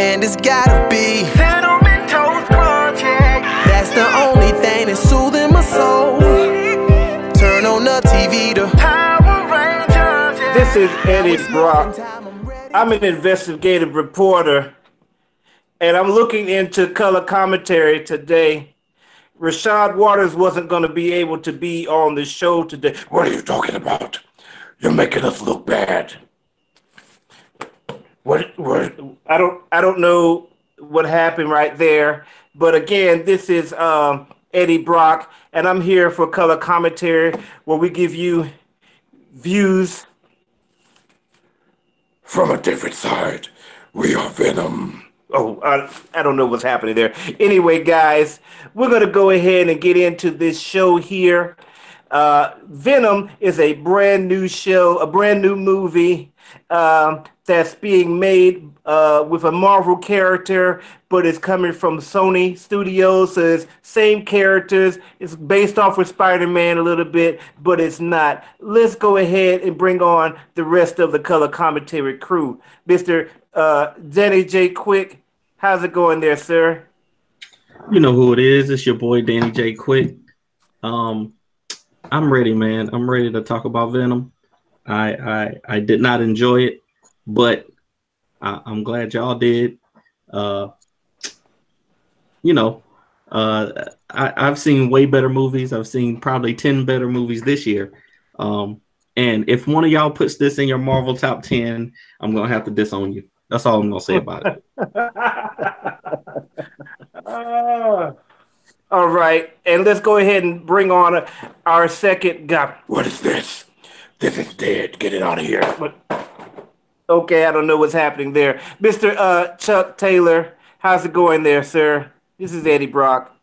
and it's gotta be. Cinnamon Toast Crunch. That's the only thing that's soothing my soul. Turn on the TV to. Power Rangers. This is Eddie Brock. I'm an investigative reporter, and I'm looking into color commentary today. Rashad Waters wasn't going to be able to be on the show today. What are you talking about? You're making us look bad. What? what I don't. I don't know what happened right there. But again, this is um, Eddie Brock, and I'm here for color commentary, where we give you views from a different side. We are Venom. Oh, I, I don't know what's happening there. Anyway, guys, we're going to go ahead and get into this show here. Uh, Venom is a brand new show, a brand new movie um, that's being made uh, with a Marvel character, but it's coming from Sony Studios. So it's same characters. It's based off of Spider-Man a little bit, but it's not. Let's go ahead and bring on the rest of the color commentary crew. Mr. Uh, Danny J. Quick, how's it going there, sir? You know who it is. It's your boy Danny J. Quick. Um, I'm ready, man. I'm ready to talk about Venom. I I, I did not enjoy it, but I, I'm glad y'all did. Uh, you know, uh, I, I've seen way better movies. I've seen probably ten better movies this year. Um, and if one of y'all puts this in your Marvel top ten, I'm gonna have to disown you. That's all I'm gonna say about it. Ah. all right, and let's go ahead and bring on our second guy. What is this? This is dead. Get it out of here. But okay, I don't know what's happening there, Mister uh, Chuck Taylor. How's it going there, sir? This is Eddie Brock.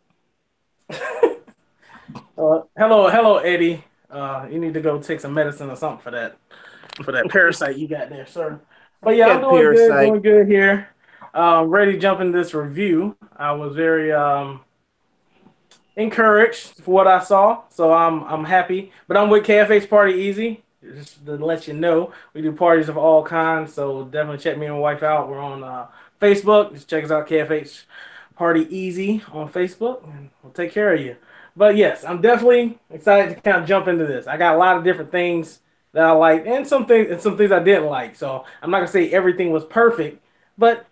Uh, hello, hello, Eddie. Uh, you need to go take some medicine or something for that, for that parasite you got there, sir. But yeah, I'm doing good, doing good here. Um, ready to jump into this review. I was very um encouraged for what I saw, so I'm I'm happy. But I'm with KFH Party Easy. Just to let you know, we do parties of all kinds, so definitely check me and my wife out. We're on uh, Facebook. Just check us out, KFH Party Easy on Facebook, and we'll take care of you. But yes, I'm definitely excited to kind of jump into this. I got a lot of different things that I like, and some things and some things I didn't like. So I'm not gonna say everything was perfect, but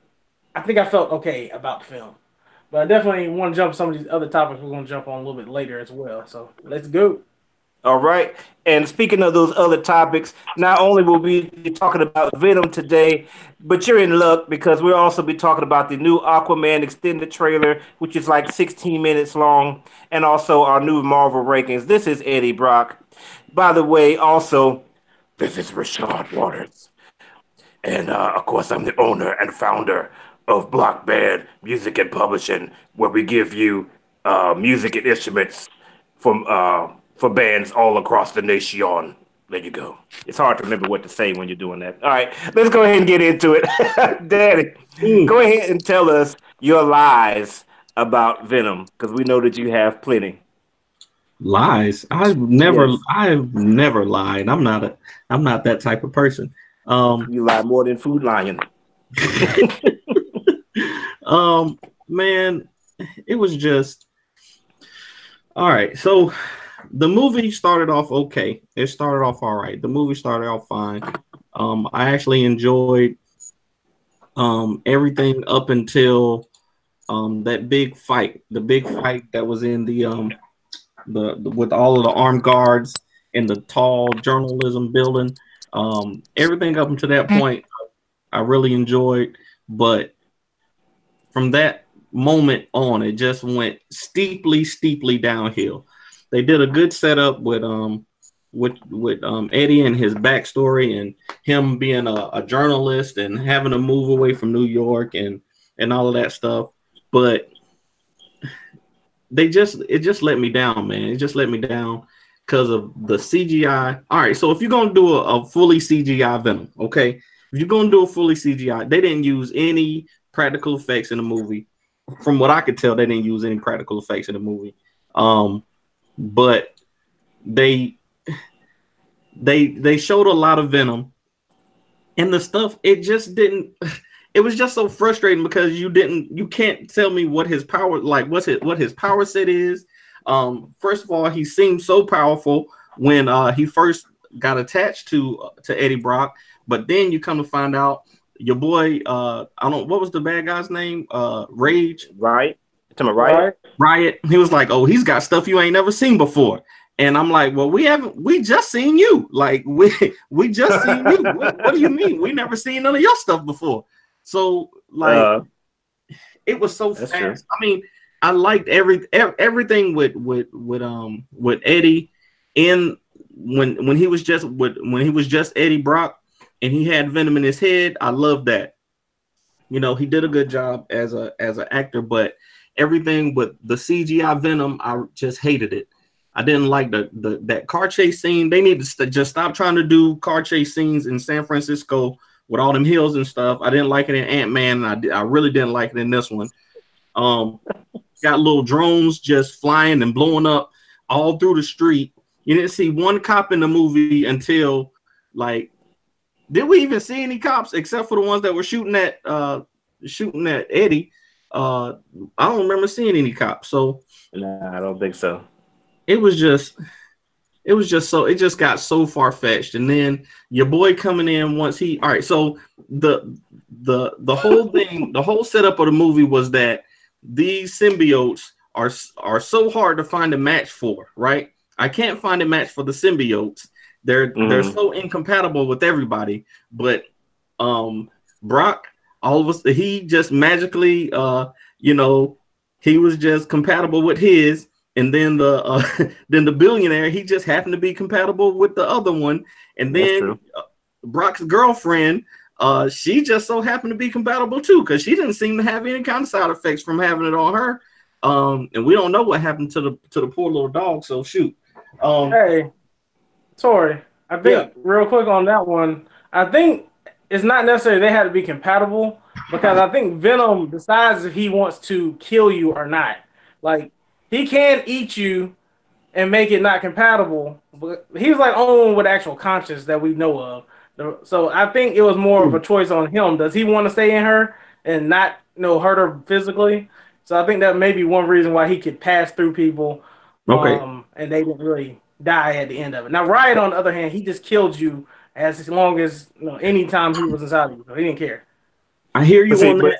I think I felt okay about the film. But I definitely want to jump some of these other topics we're gonna jump on a little bit later as well. So let's go. All right. And speaking of those other topics, not only will we be talking about Venom today, but you're in luck because we'll also be talking about the new Aquaman extended trailer, which is like 16 minutes long, and also our new Marvel rankings. This is Eddie Brock. By the way, also, this is Rashad Waters. And uh, of course, I'm the owner and founder of Block Band Music and Publishing, where we give you uh, music and instruments from uh, for bands all across the nation. There you go. It's hard to remember what to say when you're doing that. All right, let's go ahead and get into it. Daddy, go ahead and tell us your lies about Venom, because we know that you have plenty. Lies. I've never Yes. I've never lied. I'm not a I'm not that type of person. Um You lie more than Food Lion. um man, it was just all right. So the movie started off okay. It started off all right. The movie started off fine. Um I actually enjoyed um everything up until um that big fight, the big fight that was in the um the, the with all of the armed guards in the tall journalism building. Um, everything up until that point, I really enjoyed, but from that moment on, it just went steeply, steeply downhill. They did a good setup with um with with um Eddie and his backstory and him being a, a journalist and having to move away from New York and and all of that stuff, but they just it just let me down, man. It just let me down because of the CGI. All right, so if you're gonna do a, a fully CGI Venom, okay, if you're gonna do a fully CGI, they didn't use any practical effects in the movie. From what I could tell, they didn't use any practical effects in the movie. Um, but they they they showed a lot of Venom, and the stuff it just didn't it was just so frustrating because you didn't you can't tell me what his power like what's it what his power set is. Um, first of all, he seemed so powerful when uh he first got attached to to Eddie Brock, but then you come to find out your boy uh I don't what was the bad guy's name? Uh Rage. Right. To my right. Riot. He was like, "Oh, he's got stuff you ain't never seen before." And I'm like, "Well, we haven't. We just seen you. Like, we we just seen you. what, what do you mean? We never seen none of your stuff before." So, like, Uh, it was so that's fast. true. I mean, I liked every ev- everything with with with um with Eddie in when when he was just with when he was just Eddie Brock and he had Venom in his head. I love that. You know, he did a good job as a as an actor, but everything with the CGI Venom, I just hated it. I didn't like the the that car chase scene. They need to st- just stop trying to do car chase scenes in San Francisco with all them hills and stuff. I didn't like it in Ant Man. I I really didn't like it in this one. Um, got little drones just flying and blowing up all through the street. You didn't see one cop in the movie until like, did we even see any cops except for the ones that were shooting at uh shooting at Eddie? Uh, I don't remember seeing any cops. So Nah, I don't think so. it was just it was just so it just got so far fetched and then your boy coming in once he all right so the the the whole thing the whole setup of the movie was that these symbiotes are are so hard to find a match for right i can't find a match for the symbiotes they're they're Mhm. so incompatible with everybody but um brock all of us he just magically uh you know he was just compatible with his and then the uh, then the billionaire he just happened to be compatible with the other one and then uh, brock's girlfriend uh she just so happened to be compatible too because she didn't seem to have any kind of side effects from having it on her. Um and we don't know what happened to the to the poor little dog so shoot. Um Hey, Tori, I think Yeah. real quick on that one, I think it's not necessary they had to be compatible because I think Venom decides if he wants to kill you or not. Like he can eat you and make it not compatible, but he's like only one with actual conscience that we know of. So I think it was more of a choice on him. Does he want to stay in her and not you know hurt her physically? So I think that may be one reason why he could pass through people okay um, and they didn't really die at the end of it. Now, Riot, on the other hand, he just killed you as long as you know any time he was inside of you. So he didn't care. i hear you But see, on but- that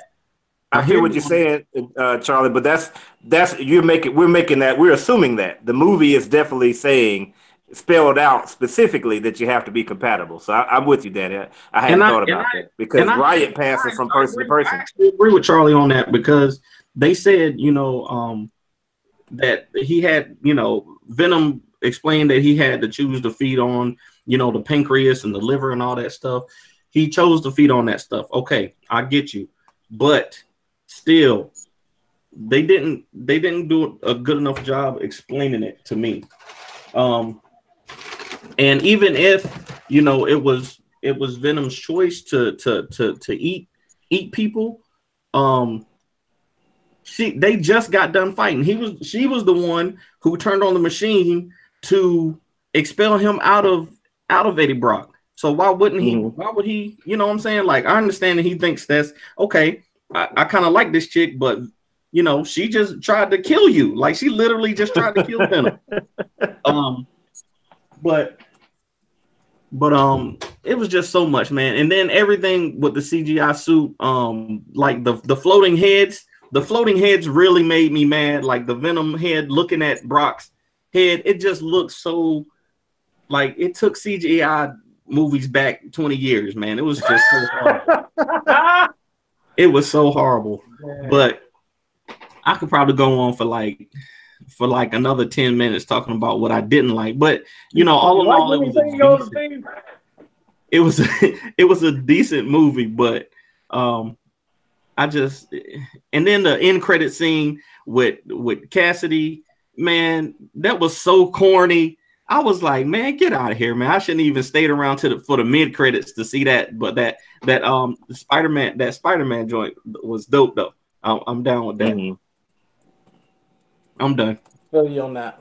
I hear what you're saying, uh, Charlie, but that's that's you're making we're making that we're assuming that the movie is definitely saying spelled out specifically that you have to be compatible. So I, I'm with you, Danny. I, I hadn't And I- thought and about I- that because and I- Riot passes from I person to person. I actually agree with Charlie on that because they said, you know, um, that he had, you know, Venom explained that he had to choose to feed on, you know, the pancreas and the liver and all that stuff. He chose to feed on that stuff. Okay, I get you, but still, they didn't they didn't do a good enough job explaining it to me. Um, and even if you know it was it was Venom's choice to to to to eat eat people, um, she they just got done fighting. He was she was the one who turned on the machine to expel him out of out of Eddie Brock. So why wouldn't he? Mhm. Why would he? You know what I'm saying? Like I understand that he thinks that's okay. I, I kind of like this chick, but you know she just tried to kill you. Like she literally just tried to kill Venom. Um, but but um it was just so much man and then everything with the cgi suit um like the the floating heads the floating heads really made me mad like the venom head looking at brock's head it just looks so like it took cgi movies back 20 years man it was just so horrible. it was so horrible but I could probably go on for like for like another 10 minutes talking about what I didn't like. But you know, all in all, it was he say go a decent, it was it was a decent movie, but um I just and then the end credit scene with with Kasady, man, that was so corny. I was like, man, get out of here, man. I shouldn't even stayed around to the for the mid credits to see that, but that that um Spider-Man that Spider-Man joint was dope though. I'm, I'm down with that. Mhm. I'm done. Feel you on that.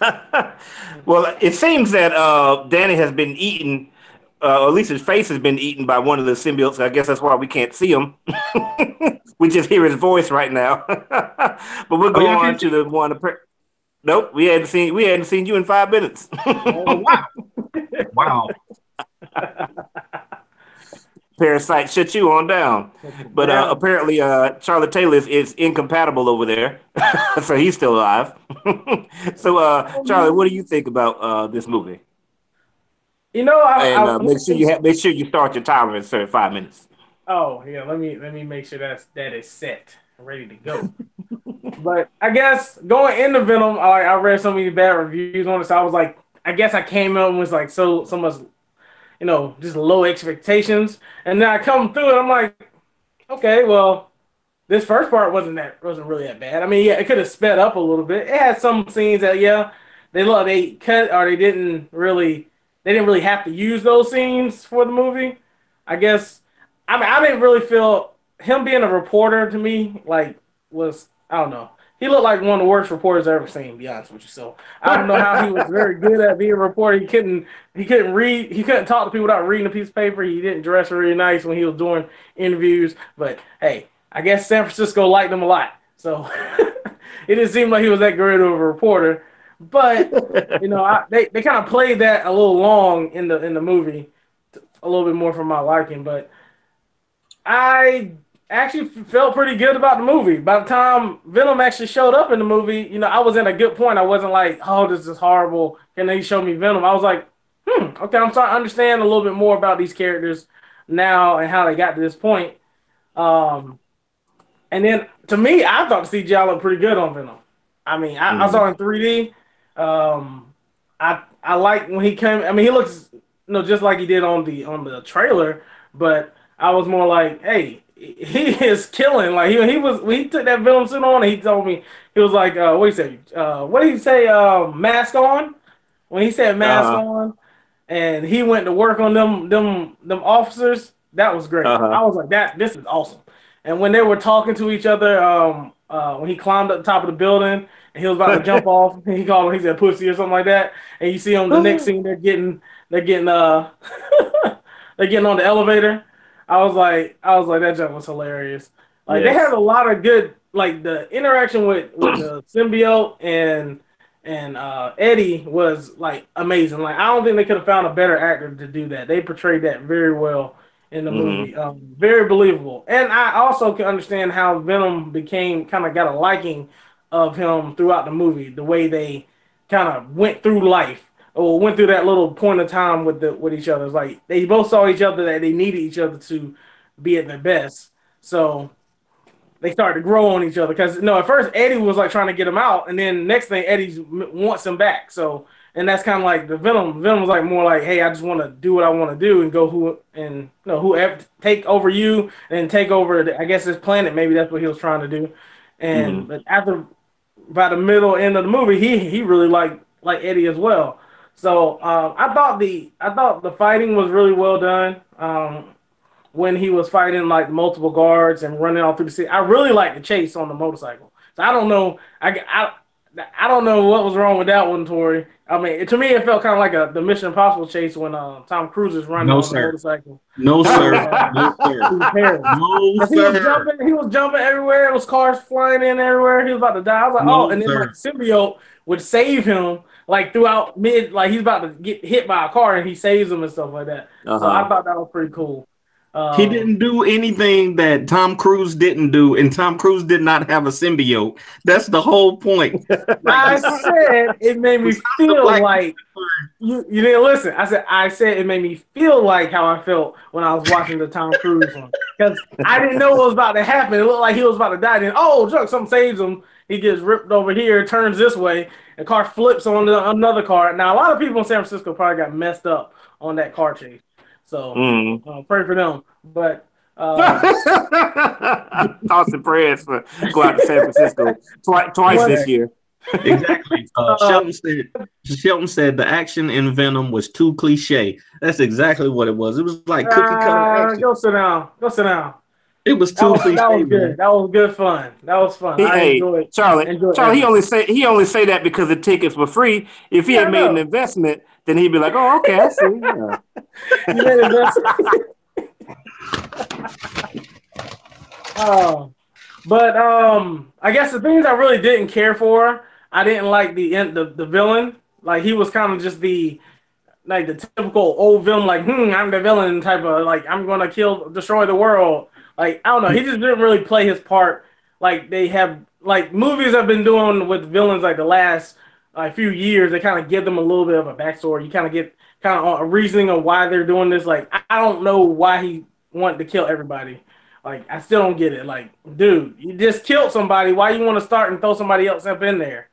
well, it seems that uh, Danny has been eaten, uh, or at least his face has been eaten by one of the symbiotes. I guess that's why we can't see him. we just hear his voice right now. but we'll go Oh, y'all on to the one. appar- Nope, we hadn't seen we hadn't seen you in five minutes. Oh, wow. wow. Parasite shut you on down. But uh, apparently, uh, Charlotte Taylor is, is incompatible over there, so he's still alive. so, uh, Charlie, what do you think about uh, this movie? You know, I, And I uh, make sure you ha- make sure you start your timer in certain five minutes. Oh yeah, let me let me make sure that's that is set, ready to go. but I guess going into Venom, I I read so many bad reviews on it, so I was like, I guess I came in with like so so much, you know, just low expectations, and then I come through and I'm like, okay, well, this first part wasn't that wasn't really that bad. I mean, yeah, it could have sped up a little bit. It had some scenes that yeah, they look they cut or they didn't really they didn't really have to use those scenes for the movie. I guess I mean, I didn't really feel him being a reporter to me like was I don't know. He looked like one of the worst reporters I've ever seen. To be honest with you, so I don't know how he was very good at being a reporter. He couldn't he couldn't read he couldn't talk to people without reading a piece of paper. He didn't dress really nice when he was doing interviews. But hey, I guess San Francisco liked him a lot, so it didn't seem like he was that great of a reporter. But you know, I, they they kind of played that a little long in the in the movie, a little bit more for my liking. But I actually felt pretty good about the movie. By the time Venom actually showed up in the movie, you know, I was in a good point. I wasn't like, oh, this is horrible. Can they show me Venom? I was like, hmm, okay, I'm starting to understand a little bit more about these characters now and how they got to this point. Um, and then to me, I thought the CGI looked pretty good on Venom. I mean, I, I saw it in 3D. Um, I I like when he came. I mean, he looks you know just like he did on the on the trailer, but I was more like, hey, he is killing. Like he, he was when he took that Venom suit on, he told me he was like, uh, what did he say? Uh, what did he say? Uh, mask on. When he said mask Uh-huh. on, and he went to work on them them them officers, that was great. Uh-huh. I was like, that this is awesome. And when they were talking to each other, um, uh, when he climbed up the top of the building and he was about to jump off, he called him, he said pussy or something like that. And you see him the next scene, they're getting they're getting uh they're getting on the elevator. I was like, I was like, that jump was hilarious. Like they had a lot of good, like the interaction with with the symbiote and and uh, Eddie was like amazing. Like I don't think they could have found a better actor to do that. They portrayed that very well in the Mhm. movie. Um, very believable. And I also can understand how Venom became kind of got a liking of him throughout the movie. The way they kind of went through life or went through that little point of time with the with each other. It's like they both saw each other that they needed each other to be at their best. So they started to grow on each other because no, at first Eddie was like trying to get him out, and then next thing Eddie wants him back. So and that's kind of like the Venom. Venom was like more like, hey, I just want to do what I want to do and go who and you know whoever take over you and take over. The, I guess this planet. Maybe that's what he was trying to do. And mm-hmm. but after by the middle end of the movie, he he really liked like Eddie as well. So um, I thought the I thought the fighting was really well done. Um, when he was fighting like multiple guards and running all through the city, I really liked the chase on the motorcycle. So I don't know, I, I, I don't know what was wrong with that one, Tori. I mean, to me, it felt kind of like a the Mission Impossible chase when uh, Tom Cruise is running No, on sir. the motorcycle. No, sir. No, sir. No, He was jumping. He was jumping everywhere. It was cars flying in everywhere. He was about to die. I was like, No, oh, and then sir. like symbiote would save him like throughout mid, like he's about to get hit by a car and he saves him and stuff like that. So Uh-huh. I thought that was pretty cool. Um, He didn't do anything that Tom Cruise didn't do, and Tom Cruise did not have a symbiote. That's the whole point. I said it made me feel like you, you didn't listen. I said I said it made me feel like how I felt when I was watching the Tom Cruise one because I didn't know what was about to happen. It looked like he was about to die. Then oh, look, something saves him. He gets ripped over here, turns this way, the car flips on the, another car. Now a lot of people in San Francisco probably got messed up on that car chase. So Mm. uh, pray for them. But uh, Thoughts and prayers for go out to San Francisco twi- twice this year. Exactly. Uh, Shelton said. Shelton said the action in Venom was too cliche. That's exactly what it was. It was like cookie cutter uh, action. go sit down. Go sit down. It was That too was, that was good. That was good fun. That was fun. He, I hey, enjoyed. Charlie, enjoyed Charlie, he only say he only say that because the tickets were free. If he Yeah, had made an investment, then he'd be like, "Oh, okay, I see." Yeah. You made it best. Oh, but um, I guess the things I really didn't care for, I didn't like the end, the the villain. Like he was kind of just the like the typical old villain, like hmm, I'm the villain type of like I'm gonna kill, destroy the world. Like I don't know, he just didn't really play his part. Like they have like movies I've been doing with villains like the last like few years. They kind of give them a little bit of a backstory. You kind of get kind of a reasoning of why they're doing this. Like I- I don't know why he wanted to kill everybody. Like I still don't get it. Like, dude, you just killed somebody. Why you want to start and throw somebody else up in there?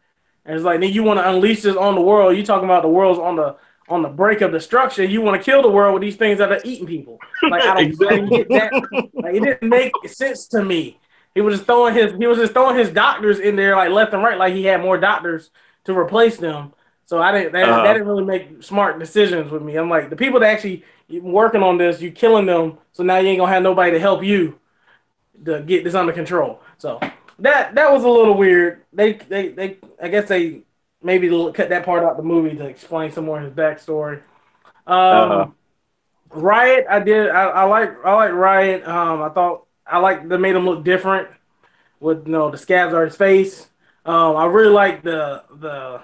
And it's like then you want to unleash this on the world. You talking about the world's on the on the break of destruction. You want to kill the world with these things that are eating people. Like I don't, didn't get that. Like it didn't make sense to me. He was just throwing his he was just throwing his doctors in there like left and right, like he had more doctors to replace them. So I didn't that, Uh-huh. that didn't really make smart decisions with me. I'm like the people that actually working on this, you killing them, so now you ain't gonna have nobody to help you to get this under control. So that that was a little weird. They they they I guess they maybe cut that part out the movie to explain some more of his backstory. Um, Uh-huh. Riot, I did. I, I like I like Riot. Um, I thought I like they made him look different with you know the scabs on his face. Um, I really like the the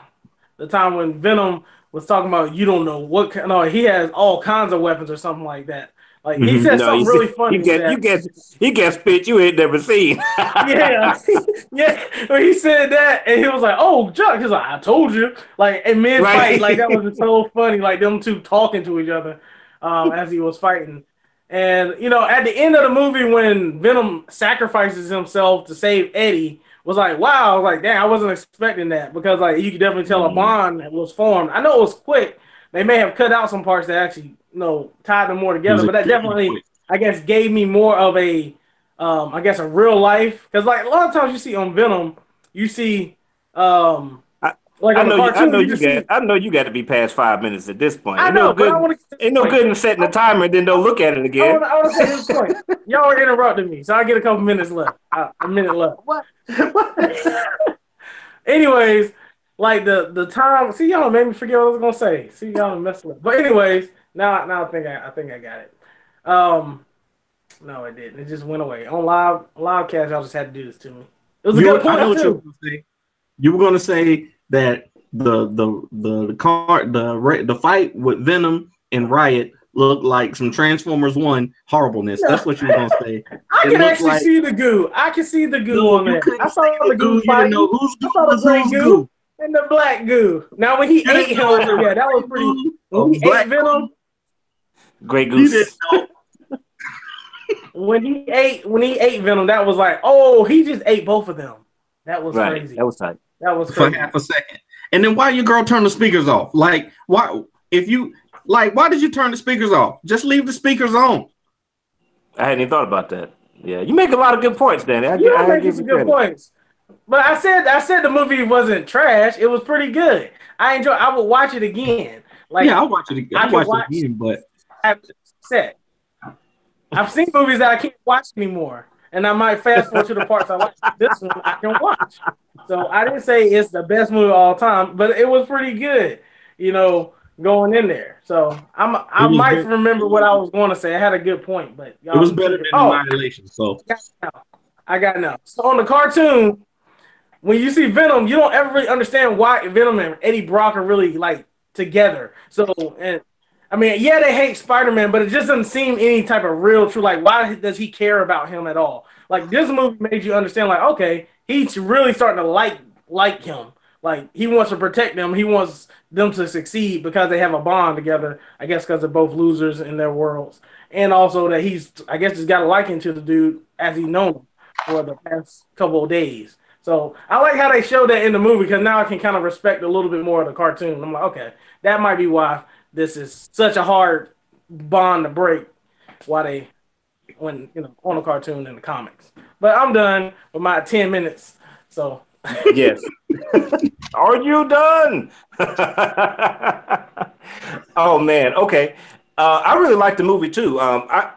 the time when Venom was talking about you don't know what kind. No, he has all kinds of weapons or something like that. Like he Mhm. said No, something really see- funny. You get that- you get you get spit you ain't never seen. yeah, yeah. When he said that, and he was like, "Oh, Chuck," he's like, "I told you." Like mid fight, Right. like that was so funny. Like them two talking to each other um, as he was fighting. And you know, at the end of the movie, when Venom sacrifices himself to save Eddie, was like, "Wow!" I was like, "Damn, I wasn't expecting that," because like you could definitely tell Mhm. a bond was formed. I know it was quick. They may have cut out some parts that actually, you know, tied them more together, but that definitely I guess gave me more of a, um, I guess a real life because like a lot of times you see on Venom, you see, um, I- like I on know the you, I know you you just see- got I know you got to be past five minutes at this point. I Ain't know, no but good. I want to. Ain't no good in setting the timer and then don't look at it I again. want to. I want to say this point. Y'all are interrupting me, so I get a couple minutes left. Uh, a minute left. What? anyways, like the the time. See, y'all made me forget what I was gonna say. See, y'all messed up. But anyways, now now I think I, I think I got it. Um, no, it didn't. It just went away on live live cast. Y'all just had to do this to me. It was a You, good point what you were too. You were gonna say that the the the the car the the fight with Venom and Riot looked like some Transformers One horribleness. That's what you were gonna say. I it can actually like- see the goo. I can see the goo No, on there. I saw the goo You know who's I saw the who's goo. goo. and the black goo. Now when he You ate him, yeah, that was pretty. When he ate Venom, Great goose. when he ate when he ate Venom, that was like, oh, he just ate both of them. That was Right. crazy. That was tight. That was for half a second. And then why your girl turn the speakers off? Like why if you like why did you turn the speakers off? Just leave the speakers on. I hadn't even thought about that. Yeah, you make a lot of good points, Danny. I, You I are making some good credit. points. But I said I said the movie wasn't trash. It was pretty good. I enjoy. I would watch it again. Like yeah, I'll watch it again. I I'll watch, watch- it again, but I said. I've seen movies that I can't watch anymore, and I might fast forward to the parts I like. This one I can watch. So I didn't say it's the best movie of all time, but it was pretty good. You know, going in there. So I'm I might good. remember what I was going to say. I had a good point, but it was better than oh, Annihilation. So I got now. So on the cartoon, when you see Venom, you don't ever really understand why Venom and Eddie Brock are really like together. So and I mean, yeah, they hate Spider-Man, but it just doesn't seem any type of real true. Like, why does he care about him at all? Like this movie made you understand, like, okay, he's really starting to like like him. Like he wants to protect them. He wants them to succeed because they have a bond together. I guess because they're both losers in their worlds, and also that he's, I guess, just got a liking to the dude as he known him for the past couple of days. So I like how they showed that in the movie because now I can kind of respect a little bit more of the cartoon. I'm like, okay, that might be why this is such a hard bond to break. Why they, when you know, on a cartoon in the comics. But I'm done with my ten minutes. So Yes. Are you done? oh man. Okay. Uh, I really like the movie too. Um, I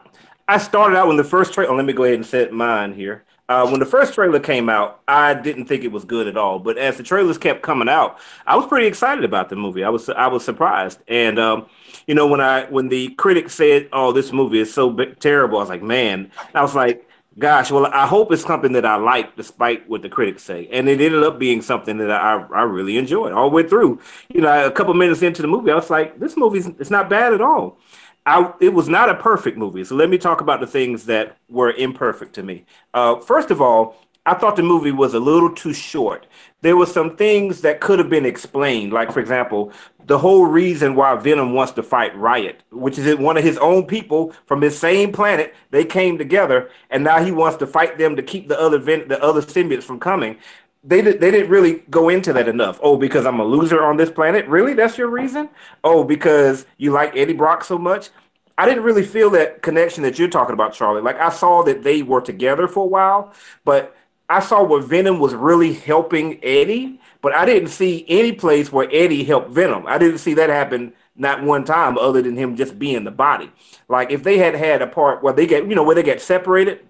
I started out when the first trailer. let me go ahead and set mine here. Uh, when the first trailer came out, I didn't think it was good at all. But as the trailers kept coming out, I was pretty excited about the movie. I was I was surprised, and um, you know when I when the critics said, "Oh, this movie is so b- terrible," I was like, "Man," I was like, "Gosh, well, I hope it's something that I like, despite what the critics say." And it ended up being something that I I really enjoyed all the way through. You know, a couple minutes into the movie, I was like, "This movie's it's not bad at all." I, it was not a perfect movie. So let me talk about the things that were imperfect to me. Uh, first of all, I thought the movie was a little too short. There were some things that could have been explained, like for example, the whole reason why Venom wants to fight Riot, which is one of his own people from his same planet. They came together, and now he wants to fight them to keep the other the other symbiotes from coming. They did, they didn't really go into that enough. Oh, because I'm a loser on this planet? Really? That's your reason? Oh, because you like Eddie Brock so much? I didn't really feel that connection that you're talking about, Charlie. Like I saw that they were together for a while, but I saw where Venom was really helping Eddie, but I didn't see any place where Eddie helped Venom. I didn't see that happen not one time other than him just being the body. Like if they had had a part where they get, you know, where they get separated,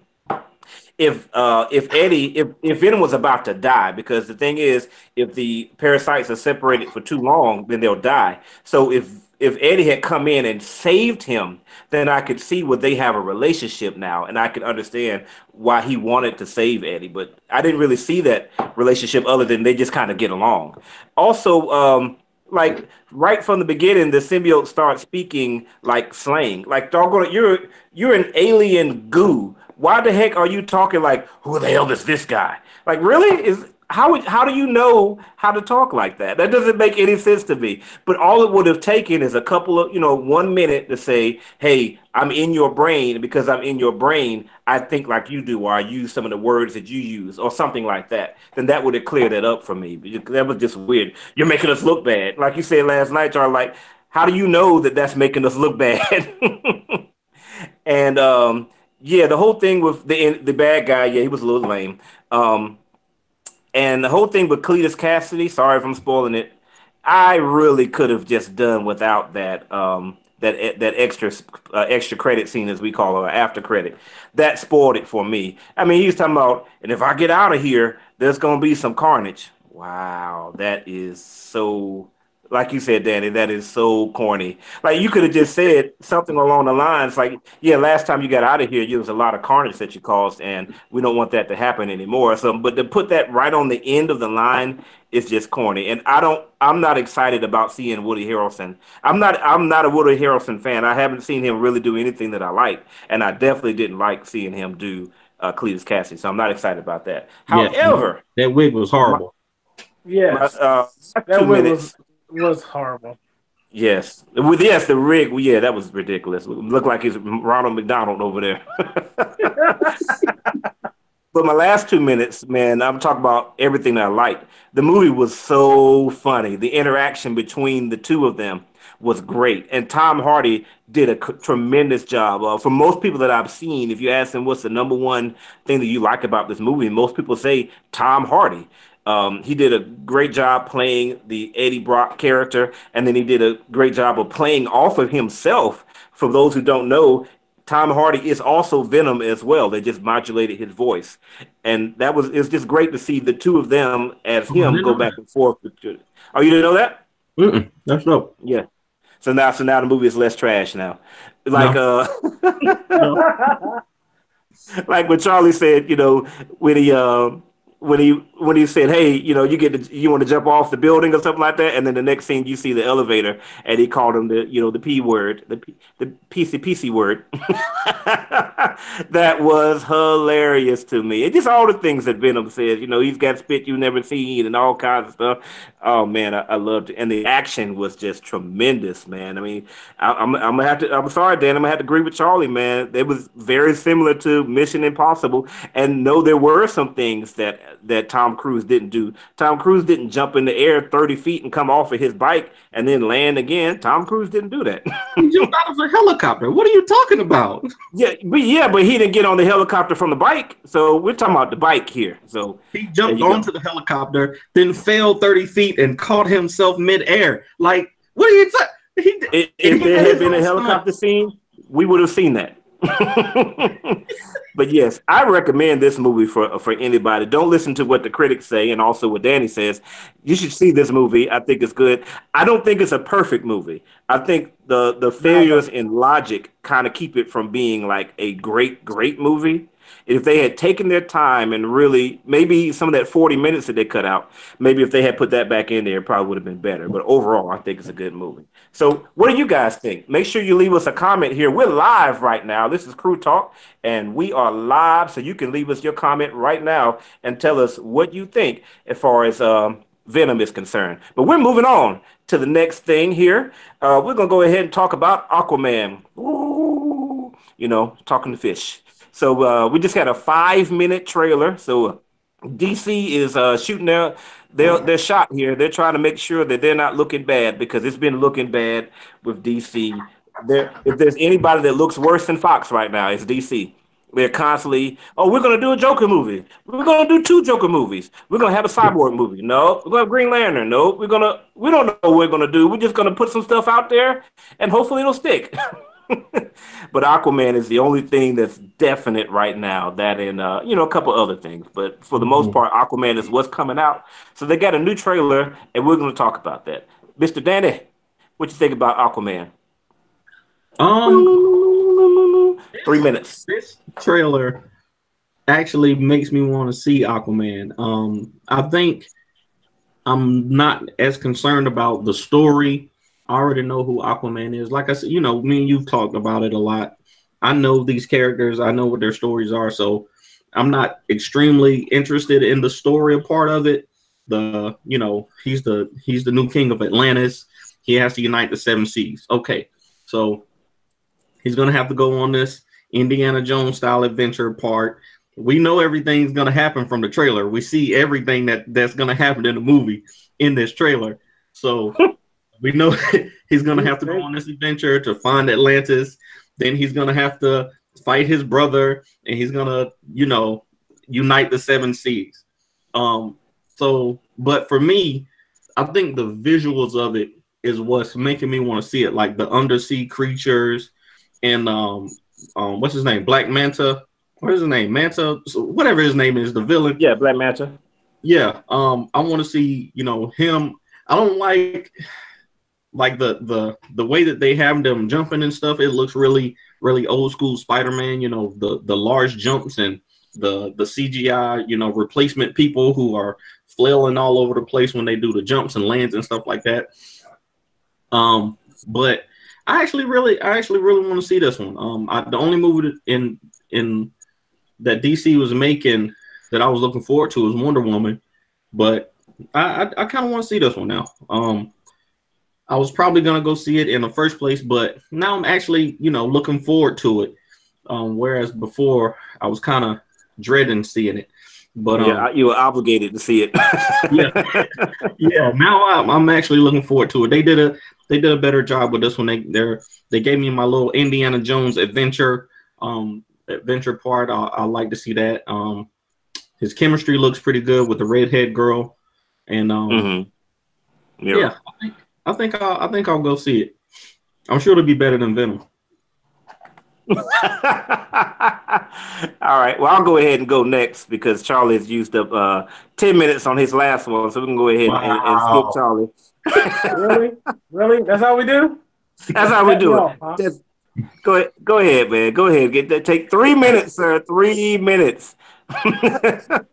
if uh if Eddie if if Venom was about to die because the thing is if the parasites are separated for too long then they'll die. So if if Eddie had come in and saved him, then I could see where they have a relationship now, and I could understand why he wanted to save Eddie. But I didn't really see that relationship other than they just kind of get along. Also, um, like right from the beginning, the symbiote starts speaking like slang. Like doggone you're you're an alien goo why the heck are you talking like who the hell is this guy? Like really is how how do you know how to talk like that? That doesn't make any sense to me. But all it would have taken is a couple of you know one minute to say, "Hey, I'm in your brain because I'm in your brain. I think like you do, or I use some of the words that you use, or something like that." Then that would have cleared that up for me. That was just weird. You're making us look bad, like you said last night, Charlie. Like, how do you know that that's making us look bad? and um, yeah, the whole thing with the the bad guy, yeah, he was a little lame. Um, and the whole thing with Cletus Kasady, sorry if I'm spoiling it, I really could have just done without that um, that that extra uh, extra credit scene as we call it, after credit. That spoiled it for me. I mean, he was talking about, and if I get out of here, there's gonna be some carnage. Wow, that is so like you said, Danny, that is so corny. Like you could have just said something along the lines like, "Yeah, last time you got out of here, there was a lot of carnage that you caused, and we don't want that to happen anymore." So, but to put that right on the end of the line is just corny. And I don't, I'm not excited about seeing Woody Harrelson. I'm not, I'm not a Woody Harrelson fan. I haven't seen him really do anything that I like, and I definitely didn't like seeing him do uh, Cletus Kasady. So I'm not excited about that. Yeah, However, that wig was horrible. Yeah, uh, that wig minutes. was was horrible. Yes, with yes, the rig. Yeah, that was ridiculous. Looked like he's Ronald McDonald over there. but my last two minutes, man, I'm talking about everything I liked. The movie was so funny. The interaction between the two of them was great, and Tom Hardy did a tremendous job. Uh, for most people that I've seen, if you ask them what's the number one thing that you like about this movie, most people say Tom Hardy. Um, he did a great job playing the Eddie Brock character, and then he did a great job of playing off of himself. For those who don't know, Tom Hardy is also Venom as well. They just modulated his voice, and that was it's just great to see the two of them as him go back and forth. Oh, you didn't know that? Mm-mm, that's dope. Yeah. So now, so now the movie is less trash now. Like, no. uh, no. like what Charlie said, you know, when he, um, when he when he said, "Hey, you know, you get to, you want to jump off the building or something like that," and then the next scene you see the elevator, and he called him the you know the p word, the the PC PC word. that was hilarious to me. It just all the things that Venom says. You know, he's got spit you never seen and all kinds of stuff. Oh man, I, I loved it, and the action was just tremendous, man. I mean, I, am I'm, I'm gonna have to. I'm sorry, Dan. I'm gonna have to agree with Charlie, man. It was very similar to Mission Impossible, and no, there were some things that that Tom Cruise didn't do. Tom Cruise didn't jump in the air 30 feet and come off of his bike and then land again. Tom Cruise didn't do that. he jumped out of a helicopter. What are you talking about? Yeah, but yeah, but he didn't get on the helicopter from the bike. So we're talking about the bike here. So he jumped onto go. the helicopter, then fell 30 feet and caught himself midair. Like, what are you saying? If, if there had been a helicopter scene, we would have seen that. but yes, I recommend this movie for for anybody. Don't listen to what the critics say and also what Danny says. You should see this movie. I think it's good. I don't think it's a perfect movie. I think the the failures in logic kind of keep it from being like a great great movie. If they had taken their time and really, maybe some of that 40 minutes that they cut out, maybe if they had put that back in there, it probably would have been better. But overall, I think it's a good movie. So, what do you guys think? Make sure you leave us a comment here. We're live right now. This is Crew Talk, and we are live. So, you can leave us your comment right now and tell us what you think as far as um, Venom is concerned. But we're moving on to the next thing here. Uh, we're going to go ahead and talk about Aquaman. Ooh, you know, talking to fish. So uh, we just had a five minute trailer. So DC is uh, shooting their their their shot here. They're trying to make sure that they're not looking bad because it's been looking bad with DC. There, if there's anybody that looks worse than Fox right now, it's DC. They're constantly, oh, we're gonna do a Joker movie. We're gonna do two Joker movies. We're gonna have a Cyborg movie. No, we're gonna have Green Lantern. No, we're gonna. We don't know what we're gonna do. We're just gonna put some stuff out there, and hopefully it'll stick. but Aquaman is the only thing that's definite right now. That and uh, you know a couple other things, but for the most part, Aquaman is what's coming out. So they got a new trailer, and we're going to talk about that. Mister Danny, what you think about Aquaman? Um, Three minutes. this trailer actually makes me want to see Aquaman. Um, I think I'm not as concerned about the story. I already know who Aquaman is. Like I said, you know, me and you've talked about it a lot. I know these characters. I know what their stories are. So I'm not extremely interested in the story part of it. The you know he's the he's the new king of Atlantis. He has to unite the seven seas. Okay, so he's gonna have to go on this Indiana Jones style adventure part. We know everything's gonna happen from the trailer. We see everything that that's gonna happen in the movie in this trailer. So we know he's gonna have to go on this adventure to find Atlantis. Then he's gonna have to fight his brother, and he's gonna, you know, unite the seven seas. Um, so, but for me, I think the visuals of it is what's making me want to see it, like the undersea creatures and um, um, what's his name, Black Manta. What is his name, Manta? So whatever his name is, the villain. Yeah, Black Manta. Yeah, um, I want to see, you know, him. I don't like like the the the way that they have them jumping and stuff. It looks really really old school Spider-Man. You know, the the large jumps and the the CGI. You know, replacement people who are flailing all over the place when they do the jumps and lands and stuff like that. Um, but I actually really I actually really want to see this one. Um, I, the only movie in in that DC was making that I was looking forward to was Wonder Woman, but I I, I kind of want to see this one now. Um, I was probably gonna go see it in the first place, but now I'm actually you know looking forward to it. Um, whereas before I was kind of dreading seeing it. But um, yeah, you were obligated to see it. yeah, yeah. Now I'm, I'm actually looking forward to it. They did a they did a better job with this one. They they they gave me my little Indiana Jones adventure um adventure part. I, I like to see that. Um, his chemistry looks pretty good with the redhead girl, and um, mm-hmm. yeah, I think I think I'll, I think I'll go see it. I'm sure it'll be better than Venom. All right. Well, I'll go ahead and go next because Charlie has used up uh, 10 minutes on his last one. So we can go ahead and, and Wow. skip Charlie. really? Really? That's how we do? That's how we do No, it. huh? Just go ahead. Go ahead, man. Go ahead. Get that. Take three minutes, sir. Three minutes.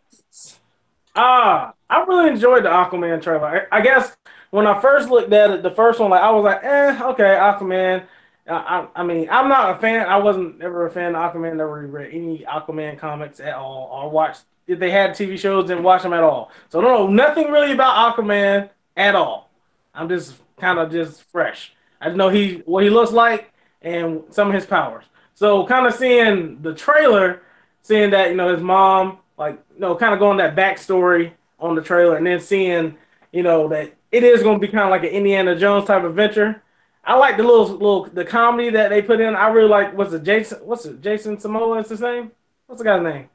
Ah, I really enjoyed the Aquaman trailer. I, I guess when I first looked at it, the first one, like I was like, eh, okay, Aquaman. I, I, mean, I'm not a fan. I wasn't ever a fan of Aquaman. Never read any Aquaman comics at all, or watched. If they had TV shows, didn't watch them at all. So I don't know nothing really about Aquaman at all. I'm just kind of just fresh. I just know he what he looks like and some of his powers. So kind of seeing the trailer, seeing that you know his mom, like you know, kind of going that backstory on the trailer, and then seeing you know that it is going to be kind of like an Indiana Jones type adventure. I like the little little the comedy that they put in. I really like what's the Jason? What's it Jason Samoa? Is his name? What's the guy's name?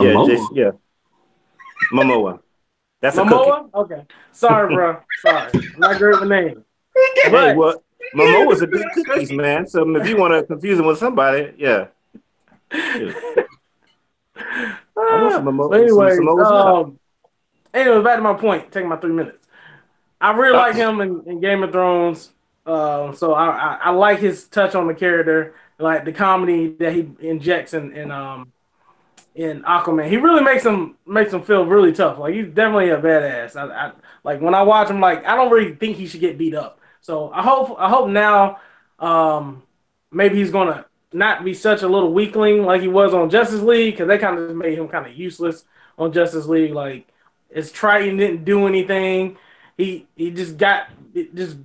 yeah, Samoa. just, yeah. Momoa. That's a. Momoa. Okay, sorry, bro. Sorry, I'm not great with names. Hey, But well, Momoa's a good cookies, man. So if you want to confuse him with somebody, yeah. I want some emo- anyway, some- some um, anyway, back to my point. Taking my three minutes. I really like him in, in Game of Thrones. Uh, so I, I, I like his touch on the character, like the comedy that he injects in, in um in Aquaman. He really makes him makes him feel really tough. Like he's definitely a badass. I, I like when I watch him. Like I don't really think he should get beat up. So I hope I hope now, um, maybe he's gonna not be such a little weakling like he was on Justice League because they kind of made him kind of useless on Justice League. Like his trident didn't do anything. He he just got just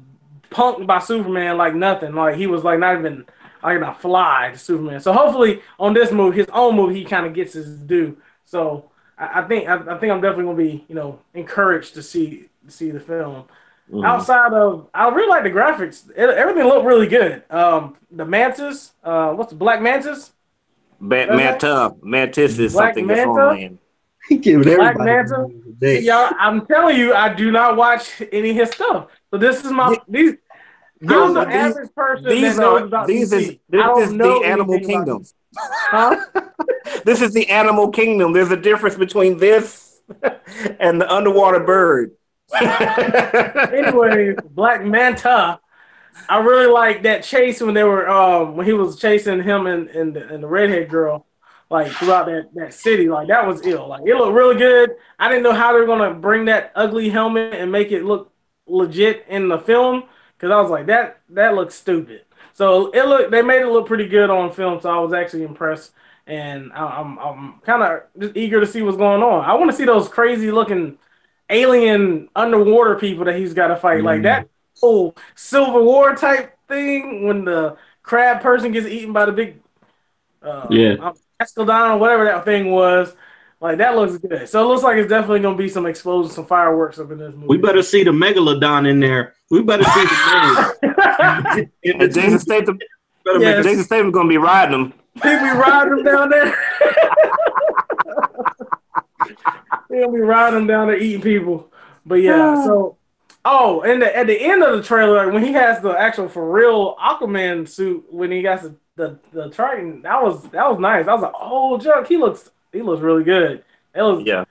punked by Superman like nothing. Like he was like not even like a fly to Superman. So hopefully on this move, his own move, he kind of gets his due. So I, I think I, I think I'm definitely gonna be you know encouraged to see see the film. Mhm. Outside of, I really like the graphics. It, everything looked really good. Um, the mantis, uh, what's the black mantis? Ba- Manta, Mantis is Black something that's on Manta? land. He giving Black everybody Manta? Today. Y'all, I'm telling you, I do not watch any of his stuff. So this is my these. Yo, I'm the these- average person These that knows are about these DC. is this is the animal kingdom. Huh? This is the animal kingdom. There's a difference between this and the underwater bird. anyway, Black Manta. I really like that chase when they were um when he was chasing him and, and, and the redhead girl, like throughout that, that city. Like that was ill. Like it looked really good. I didn't know how they were gonna bring that ugly helmet and make it look legit in the film because I was like that that looks stupid. So it looked they made it look pretty good on film. So I was actually impressed. And I- I'm I'm kind of just eager to see what's going on. I want to see those crazy looking alien underwater people that he's got to fight. Like that whole Civil War type thing when the crab person gets eaten by the big uh, Yeah. Or whatever that thing was. Like that looks good. So it looks like it's definitely gonna be some explosions, some fireworks up in this movie. We better see the megalodon in there. We better see the man. In the Jason Statham, better Yes. make Jason Statham's gonna be riding them. Think we riding them down there? They'll be riding them down there eating people. But yeah, so oh, and the, at the end of the trailer, when he has the actual for real Aquaman suit, when he got the, the the trident, that was that was nice. I was like, oh, Chuck, he looks he looks really good. It was Yeah.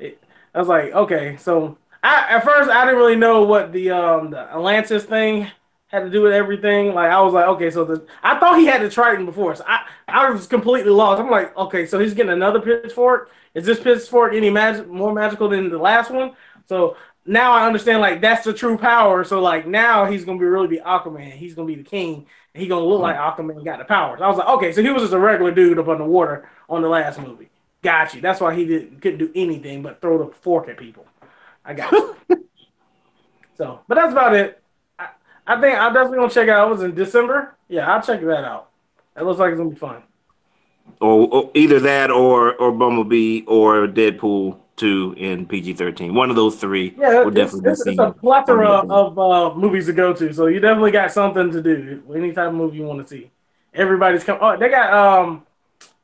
I was like, okay, so I at first I didn't really know what the um the Atlantis thing had to do with everything. Like I was like, okay, so the I thought he had the trident before, so I I was completely lost. I'm like, okay, so he's getting another pitchfork. Is this pitchfork any magic more magical than the last one? So now I understand like that's the true power. So like now he's gonna be really be Aquaman. He's gonna be the king. He's gonna look like hmm. Aquaman got the powers. I was like, okay, so he was just a regular dude up on the water on the last movie. Got you. That's why he didn't couldn't do anything but throw the fork at people. I got you. so, but that's about it. I, I think I'm definitely gonna check it out. It was in December. Yeah, I'll check that out. It looks like it's gonna be fun. Or, or either that or or Bumblebee or Deadpool 2 in PG-13. One of those three Yeah, will it's, definitely it's, be it's a seen. plethora on the- of uh, movies to go to. So you definitely got something to do. Any type of movie you want to see. Everybody's coming. Oh, they got um,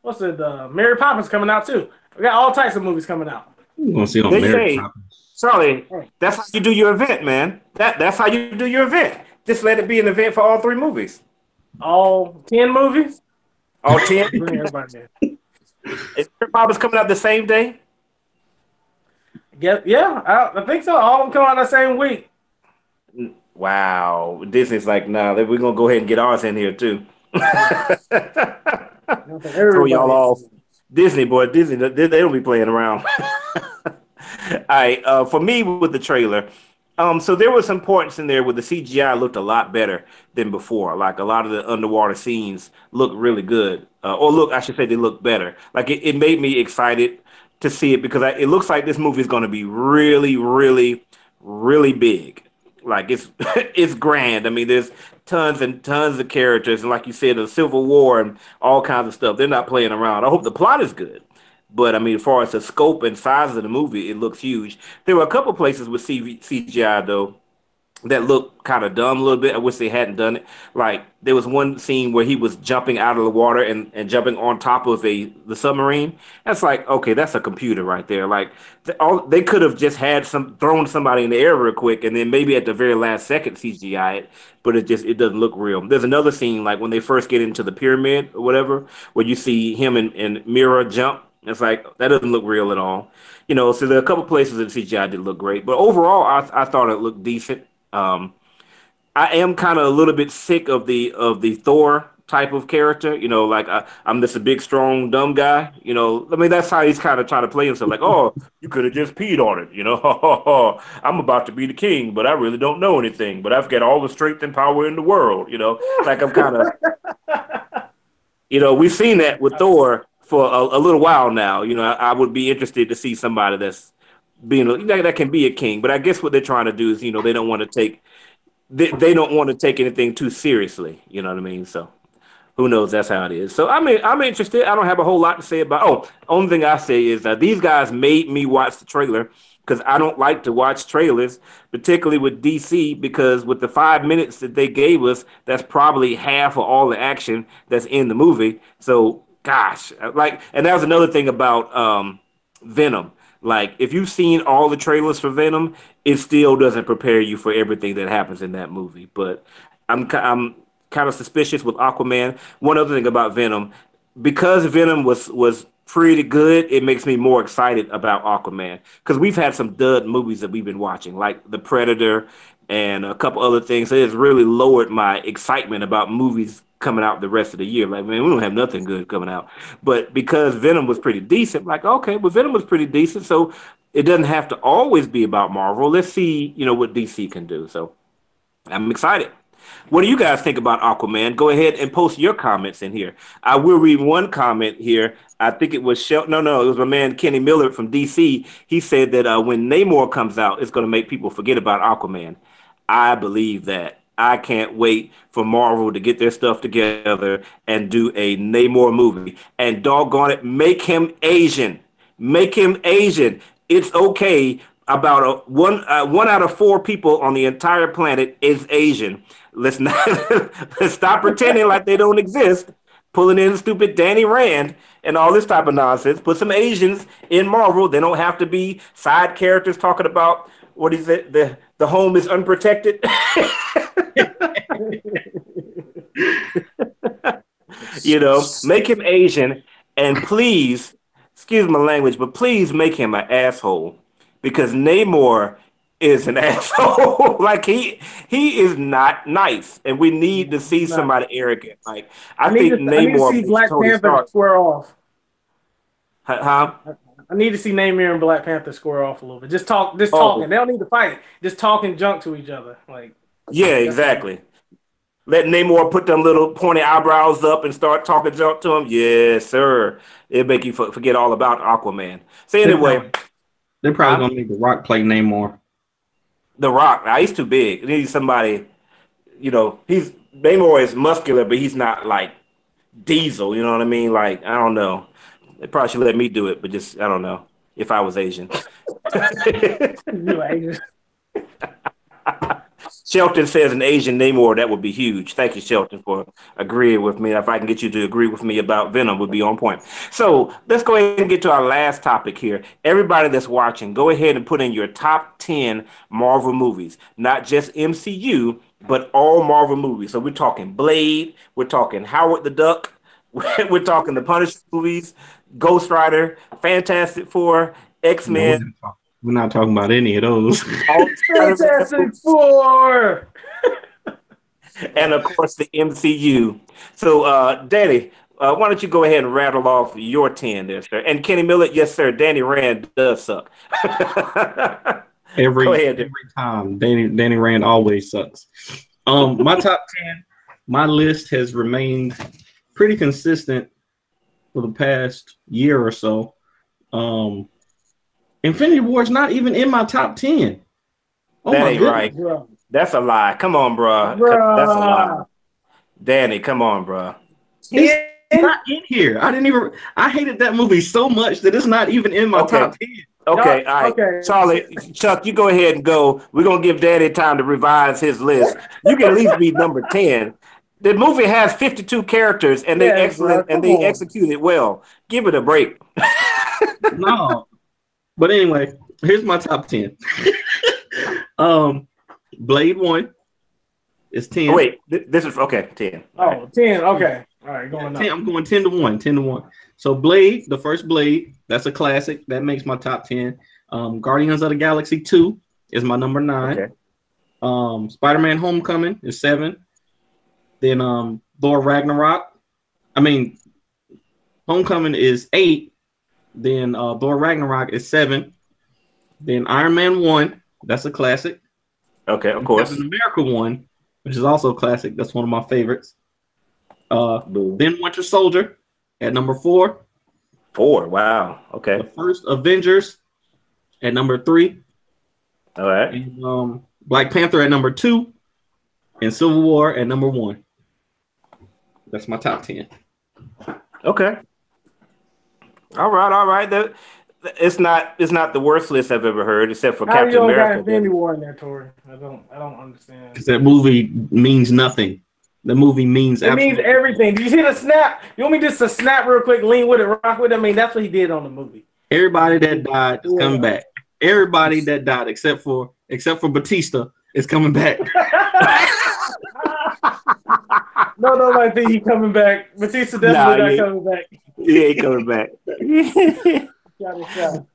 what's it? Uh, Mary Poppins coming out too. We got all types of movies coming out. You gonna see on They Mary say- Poppins. Charlie, that's how you do your event, man. That that's how you do your event. Just let it be an event for all three movies. All ten movies. All ten. Bring everybody in. Is Mary Poppins coming out the same day? Yeah, yeah, I, I think so. All of them come out the same week. Wow. Disney's like, nah, we're gonna go ahead and get ours in here too. Throw y'all off. Disney boy, Disney, they, they don't be playing around. All right, uh, for me with the trailer, um, so there was some points in there where the CGI looked a lot better than before. Like a lot of the underwater scenes look really good, uh, or look, I should say, they look better. Like it, it made me excited to see it because I, it looks like this movie is going to be really, really, really big. Like it's it's grand. I mean, there's tons and tons of characters, and like you said, the Civil War and all kinds of stuff. They're not playing around. I hope the plot is good. But I mean, as far as the scope and size of the movie, it looks huge. There were a couple places with CV, CGI though that looked kind of dumb a little bit. I wish they hadn't done it. Like there was one scene where he was jumping out of the water and, and jumping on top of a the submarine. That's like okay, that's a computer right there. Like they, all, they could have just had some thrown somebody in the air real quick and then maybe at the very last second CGI it, but it just it doesn't look real. There's another scene like when they first get into the pyramid or whatever, where you see him and, and Mera jump. It's like that doesn't look real at all. You know, so there are a couple places that CGI did look great, but overall, I, I thought it looked decent. Um, I am kind of a little bit sick of the of the Thor type of character. You know, like I, am just a big, strong, dumb guy. You know, I mean that's how he's kind of trying to play himself. Like, oh, you could have just peed on it. You know, I'm about to be the king, but I really don't know anything. But I've got all the strength and power in the world. You know, like I'm kind of. you know, we've seen that with Thor for a, a little while now. You know, I, I, would be interested to see somebody that's being that, that can be a king. But I guess what they're trying to do is, you know, they don't want to take they, they don't want to take anything too seriously. You know what I mean? So who knows? That's how it is. So I mean, I'm interested. I don't have a whole lot to say about. Oh, only thing I say is that these guys made me watch the trailer because I don't like to watch trailers, particularly with DC, because with the five minutes that they gave us, that's probably half of all the action that's in the movie. So, gosh, like, and that was another thing about um, Venom. Like, if you've seen all the trailers for Venom, it still doesn't prepare you for everything that happens in that movie. But I'm I'm kind of suspicious with Aquaman. One other thing about Venom, because Venom was was pretty good, it makes me more excited about Aquaman because we've had some dud movies that we've been watching, like The Predator and a couple other things. It's really lowered my excitement about movies coming out the rest of the year. Like, man, we don't have nothing good coming out. But because Venom was pretty decent, like, okay, well, Venom was pretty decent. So it doesn't have to always be about Marvel. Let's see, you know, what DC can do. So I'm excited. What do you guys think about Aquaman? Go ahead and post your comments in here. I will read one comment here. I think it was Shel- no, no, it was my man Kenny Miller from DC. He said that uh, when Namor comes out, it's going to make people forget about Aquaman. I believe that. I can't wait for Marvel to get their stuff together and do a Namor movie. And doggone it, make him Asian. Make him Asian. It's okay. About a, one uh, one out of four people on the entire planet is Asian. Let's not let's stop pretending like they don't exist. Pulling in stupid Danny Rand and all this type of nonsense. Put some Asians in Marvel. They don't have to be side characters talking about what is it? The the home is unprotected. you know, make him Asian and please, excuse my language, but please make him an asshole because Namor is an asshole. like he he is not nice, and we need to see somebody arrogant. Like I, I think to, Namor. I need to see Black Panther square off. Huh? I need to see Namor and Black Panther square off a little bit. Just talk, just oh. talking. They don't need to fight. Just talking junk to each other. Like yeah, exactly. Let Namor put them little pointy eyebrows up and start talking junk to him. Yes, sir. It'll make you forget all about Aquaman. So anyway, they're probably gonna need the Rock play Namor. The Rock. Now he's too big. They need somebody. You know, he's Namor is muscular, but he's not like Diesel. You know what I mean? Like I don't know. They probably should let me do it, but just I don't know if I was Asian. you Asian. Shelton says an Asian Namor, that would be huge. Thank you, Shelton, for agreeing with me. If I can get you to agree with me about Venom, would be on point. So let's go ahead and get to our last topic here. Everybody that's watching, go ahead and put in your top 10 Marvel movies, not just MCU, but all Marvel movies. So we're talking Blade, we're talking Howard the Duck, we're talking the Punisher movies, Ghost Rider, Fantastic Four, X Men. No, we're not talking about any of those. Fantastic Four. and of course the MCU. So, uh, Danny, uh, why don't you go ahead and rattle off your ten there, sir? And Kenny Millett, yes, sir. Danny Rand does suck. every ahead, every time, Danny Danny Rand always sucks. Um, my top ten, my list has remained pretty consistent for the past year or so. Um, Infinity War is not even in my top ten. Oh that ain't right. Bro. That's a lie. Come on, bro. Bruh. That's a lie. Danny, come on, bro. It's not in here. I didn't even. I hated that movie so much that it's not even in my okay. top ten. Okay, Y'all- all right. okay. Charlie, Chuck, you go ahead and go. We're gonna give Daddy time to revise his list. You can at least be number ten. The movie has fifty-two characters, and they Yeah, excellent, bro, and they on. executed well. Give it a break. no. But anyway, here's my top 10. um Blade 1 is 10. Oh, wait, th- this is okay. Ten. All right. Oh, 10. Okay. All right, going 10, up. I'm going 10 to 1, 10 to 1. So Blade, the first Blade, that's a classic. That makes my top 10. Um, Guardians of the Galaxy 2 is my number nine. Okay. Um, Spider-Man Homecoming is seven. Then um Thor Ragnarok. I mean Homecoming is eight. Then uh Thor Ragnarok is seven. Then Iron Man one, that's a classic. Okay, of course. Captain America one, which is also a classic. That's one of my favorites. Uh then Winter Soldier at number four. Four. Wow. Okay. The first Avengers at number three. All right. And, um, Black Panther at number two, and Civil War at number one. That's my top ten. Okay. All right. All right. That it's not it's not the worst list I've ever heard, except for How you Captain don't got Infinity War in there, Tori? I don't. I don't understand. Because that movie means nothing. The movie means It means everything. Do you see the snap? You want me just to snap real quick, lean with it, rock with it? I mean, that's what he did on the movie. everybody that died is coming back. Everybody that died except for except for Bautista is coming back. no, no, I think he's coming back. Bautista definitely Nah, not he- coming back. He ain't coming back. Got it, got it.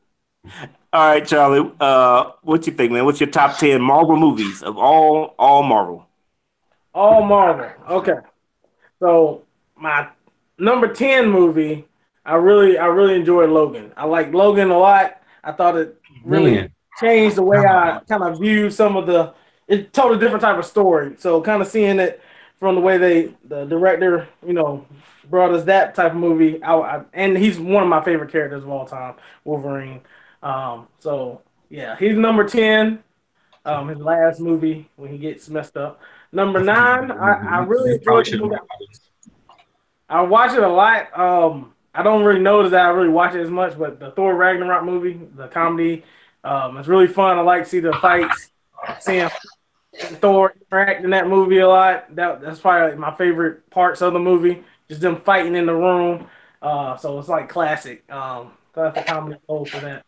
all right, Charlie. Uh, what you think, man? What's your top ten Marvel movies of all all Marvel? All Marvel. Okay. So my number ten movie, I really, I really enjoyed Logan. I like Logan a lot. I thought it really Man. changed the way I kind of viewed some of the. It told a different type of story. So kind of seeing it from the way they, the director, you know, brought us that type of movie. I, I, and he's one of my favorite characters of all time, Wolverine. Um, so yeah, he's number ten. Um, his last movie when he gets messed up. Number nine, I, I really enjoyed the movie. went on my list. I watch it a lot. Um, I don't really notice that I really watch it as much, but the Thor Ragnarok movie, the comedy, um, it's really fun. I like to see the fights, seeing Thor interact in that movie a lot. That that's probably like my favorite parts of the movie. Just them fighting in the room. Uh, so it's like classic. Um, classic comedy gold for that.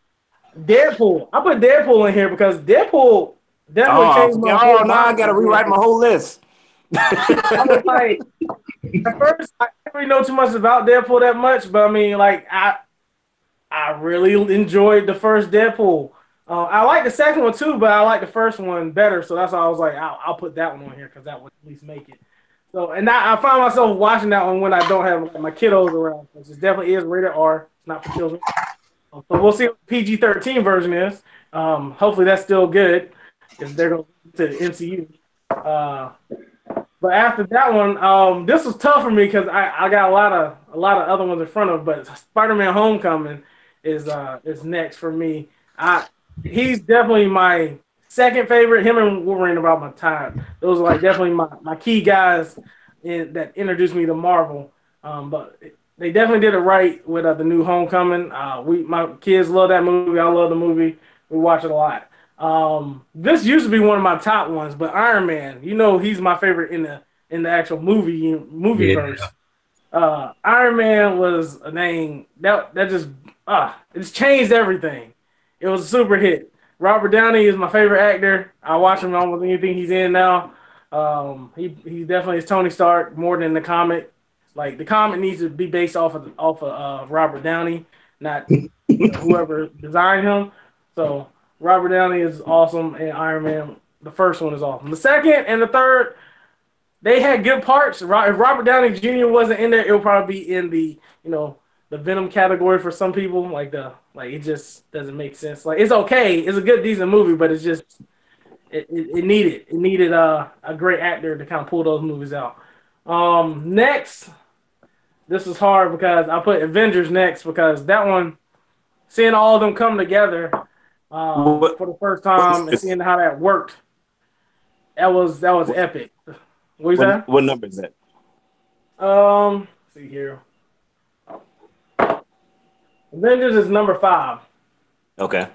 Deadpool. I put Deadpool in here because Deadpool definitely Oh, changed my oh now I gotta rewrite my whole list. I was like, at first, I didn't really know too much about Deadpool that much, but I mean, like, I, I really enjoyed the first Deadpool. Uh, I like the second one too, but I like the first one better. So that's why I was like, I'll, I'll put that one on here because that would at least make it. So, and I, I find myself watching that one when I don't have my kiddos around. It definitely is rated R. It's not for children. So we'll see what the PG thirteen version is. Um, hopefully that's still good because they're going to the MCU. Uh, but after that one, um, this was tough for me because I, I got a lot of a lot of other ones in front of. But Spider-Man: Homecoming is uh is next for me. I he's definitely my second favorite. Him and Wolverine about my time. Those are like definitely my, my key guys in, that introduced me to Marvel. Um, but they definitely did it right with uh, the new Homecoming. Uh, we my kids love that movie. I love the movie. We watch it a lot. Um, this used to be one of my top ones, but Iron Man, you know, he's my favorite in the in the actual movie movie Yeah. verse. Uh, Iron Man was a name that that just ah, it's changed everything. It was a super hit. Robert Downey is my favorite actor. I watch him almost anything he's in now. Um, he he definitely is Tony Stark more than the comic. Like the comic needs to be based off of off of uh, Robert Downey, not whoever designed him. So Robert Downey is awesome, and Iron Man, the first one is awesome. The second and the third, they had good parts. If Robert Downey Jr. wasn't in there, it would probably be in the you know the Venom category for some people. Like the like it just doesn't make sense. Like it's okay, it's a good decent movie, but it's just it, it, it needed it needed uh, a great actor to kind of pull those movies out. Um, next, this is hard because I put Avengers next because that one, seeing all of them come together um, What- for the first time and seeing how that worked, that was that was epic. What is that? What, what number is that? Um, let's see here. Avengers is number five. Okay.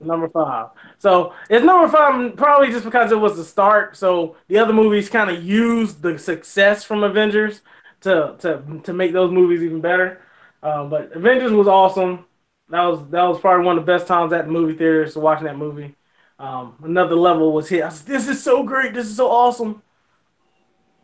Number five. So it's number five probably just because it was the start. So the other movies kind of used the success from Avengers to to to make those movies even better. Uh, but Avengers was awesome. That was that was probably one of the best times at the movie theaters watching that movie. Um, another level was hit. I said, "This is so great. This is so awesome."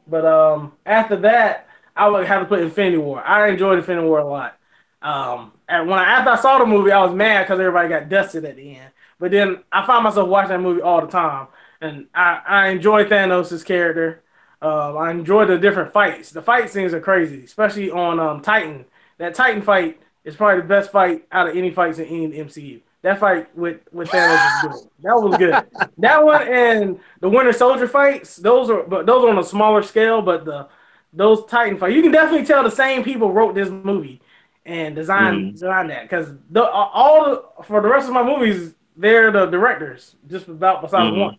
But um, after that, I would have to put Infinity War. I enjoyed Infinity War a lot. Um, and when I, after I saw the movie, I was mad because everybody got dusted at the end. But then I found myself watching that movie all the time, and I, I enjoy Thanos' character. Um, I enjoy the different fights. The fight scenes are crazy, especially on um, Titan. That Titan fight is probably the best fight out of any fights in any MCU. That fight with with Thanos was good. That was good. that one and the Winter Soldier fights, those are but those are on a smaller scale. But the those Titan fights, you can definitely tell the same people wrote this movie and design Mhm. designed that because the all for the rest of my movies, they're the directors, just about besides Mhm. one.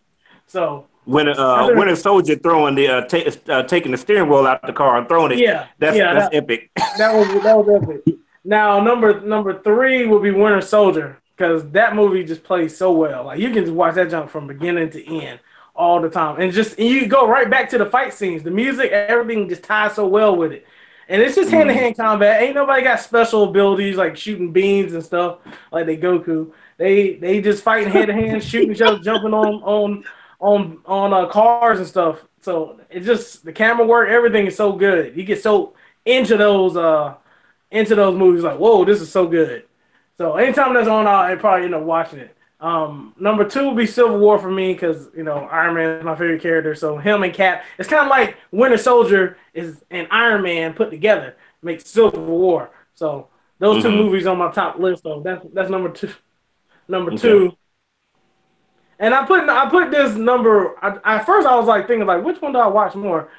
So When uh, Winter Soldier throwing the uh, ta- uh, taking the steering wheel out the car and throwing it. yeah, That's yeah, that's that- epic. that was that was epic. Now number number three would be Winter Soldier because that movie just plays so well. Like you can just watch that jump from beginning to end all the time, and just and you go right back to the fight scenes, the music, everything just ties so well with it. And it's just hand to hand combat. Ain't nobody got special abilities like shooting beams and stuff like they Goku. They they just fighting hand to hand, shooting each other, jumping on on on on uh, cars and stuff. So it's just the camera work, everything is so good. You get so into those uh into those movies like, whoa, this is so good. So anytime that's on, I probably end up watching it. Um, number two would be Civil War for me because you know Iron Man is my favorite character. So him and Cap, it's kind of like Winter Soldier is and Iron Man put together makes Civil War. So those two Mhm. movies on my top list. So that's that's number two. Number Okay. two. And I put I put this number. I, at first, I was like thinking like, which one do I watch more?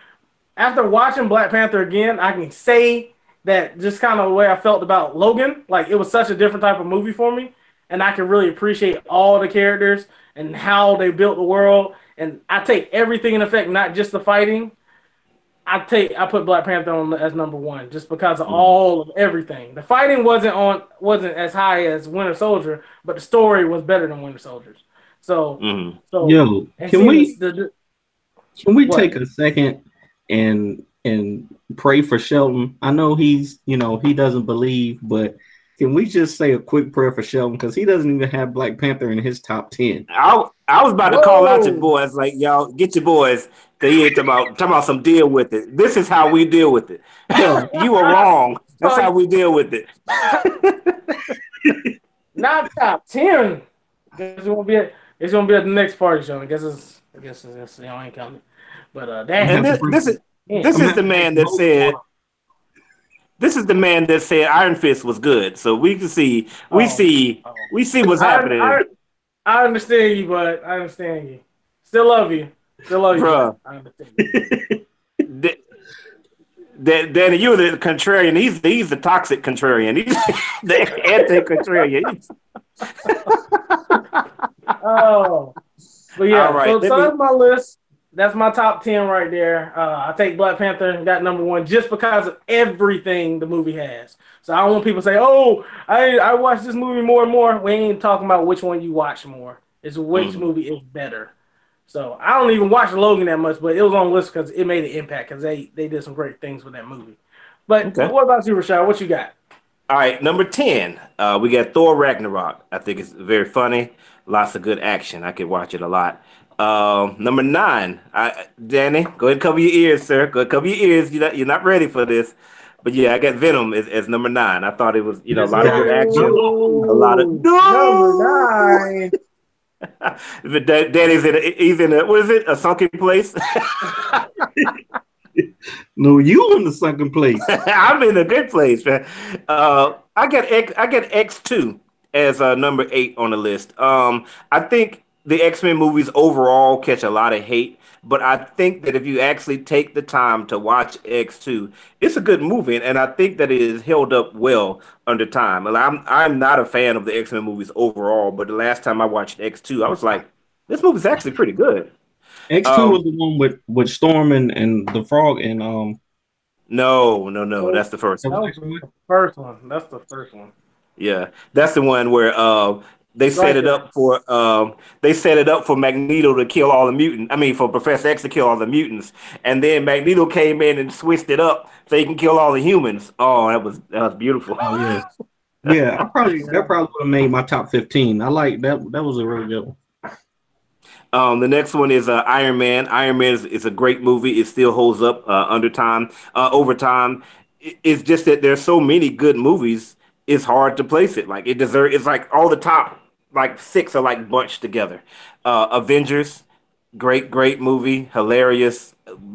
After watching Black Panther again, I can say that just kind of the way I felt about Logan. Like it was such a different type of movie for me, and I can really appreciate all the characters and how they built the world. And I take everything in effect, not just the fighting. I take I put Black Panther on as number one just because of all of everything. The fighting wasn't on wasn't as high as Winter Soldier, but the story was better than Winter Soldier's. So Mhm. so Yo, can we the- the- can we What? take a second and and pray for Shelton? I know he's you know he doesn't believe, but can we just say a quick prayer for Shelton because he doesn't even have Black Panther in his top ten? I I was about to call out your boys, like y'all get your boys. They ain't talking about talking about some deal with it. This is how we deal with it. you were wrong. That's how we deal with it. not top ten. It's gonna be at, it's gonna be at the next party show. I guess it's I guess it's, it's y'all ain't coming. But uh, that this, this is this is the man that said this is the man that said Iron Fist was good. So we can see we Oh. see Oh. we see what's happening, I, I understand you, but I understand you. Still love you. Still love you. Bruh. I understand. You. Da- Danny, you're the contrarian. He's he's the toxic contrarian. He's the anti-contrarian. Oh, but yeah. All right, so me- that's my list. That's my top ten right there. Uh, I take Black Panther, got number one, just because of everything the movie has. So I don't want people to say, "Oh, I I watched this movie more and more." We ain't talking about which one you watch more. It's which Mhm. movie is better. So I don't even watch Logan that much, but it was on the list because it made an impact because they they did some great things with that movie. But Okay. what about you, Rashad? What you got? All right, number 10, uh, we got Thor Ragnarok. I think it's very funny. Lots of good action. I could watch it a lot. Um, number nine, I, Danny, go ahead and cover your ears, sir. Go ahead, cover your ears. You're not, you're not ready for this. But yeah, I got Venom as, as number nine. I thought it was, you know, a lot of good action. A lot of number nine. But Da- Danny's in, a, he's in a, what is it, a sunken place? No, you in the sunken place. I'm in a good place, man. Uh, I got X, I got X two as uh, number eight on the list. Um, I think the X Men movies overall catch a lot of hate, but I think that if you actually take the time to watch X two, it's a good movie, and I think that it is held up well under time. And I'm I'm not a fan of the X Men movies overall, but the last time I watched X two, I was like, this movie's actually pretty good. X two Um, was the one with with Storm and, and the Frog and um. No, no, no, that's the first. That one. was the first one. That's the first one. Yeah, that's the one where uh, they set Right it up for um, they set it up for Magneto to kill all the mutants. I mean, for Professor X to kill all the mutants, and then Magneto came in and switched it up so he can kill all the humans. Oh, that was that was beautiful. Oh yeah. Yeah, I probably that probably would have made my top fifteen. I like that. That was a really good one. Um, the next one is uh, Iron Man. Iron Man is, is a great movie. It still holds up uh, under time, uh, over time. It- It's just that there's so many good movies. It's hard to place it. Like it deserves. It's like all the top like six are like bunched together. Uh, Avengers, great, great movie, hilarious,